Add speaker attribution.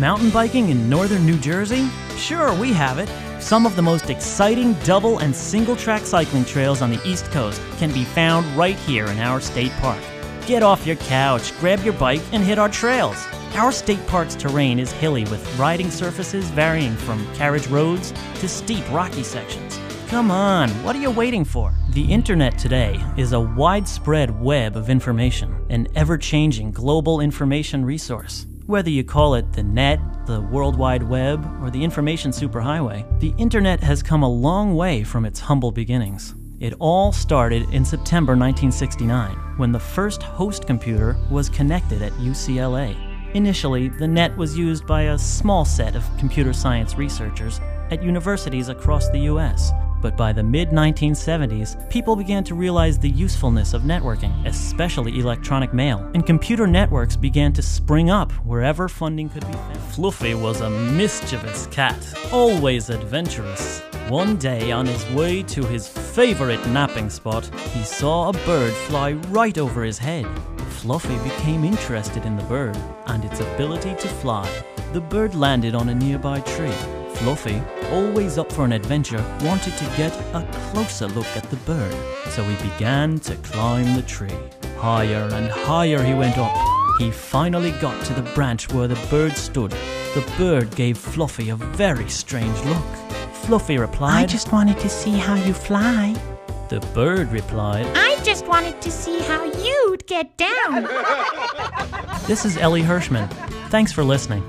Speaker 1: Mountain biking in northern New Jersey? Sure, we have it. Some of the most exciting double and single track cycling trails on the East Coast can be found right here in our state park. Get off your couch, grab your bike, and hit our trails. Our state park's terrain is hilly with riding surfaces varying from carriage roads to steep rocky sections. Come on, what are you waiting for? The internet today is a widespread web of information, an ever changing global information resource. Whether you call it the net, the World Wide Web, or the information superhighway, the internet has come a long way from its humble beginnings. It all started in September 1969 when the first host computer was connected at UCLA. Initially, the net was used by a small set of computer science researchers at universities across the US. But by the mid 1970s, people began to realize the usefulness of networking, especially electronic mail, and computer networks began to spring up wherever funding could be found. Fluffy was a mischievous cat, always adventurous. One day, on his way to his favorite napping spot, he saw a bird fly right over his head. Fluffy became interested in the bird and its ability to fly. The bird landed on a nearby tree. Fluffy, always up for an adventure, wanted to get a closer look at the bird, so he began to climb the tree. Higher and higher he went up. He finally got to the branch where the bird stood. The bird gave Fluffy a very strange look. Fluffy replied,
Speaker 2: I just wanted to see how you fly.
Speaker 1: The bird replied,
Speaker 2: I just wanted to see how you'd get down.
Speaker 1: This is Elie Hirschman. Thanks for listening.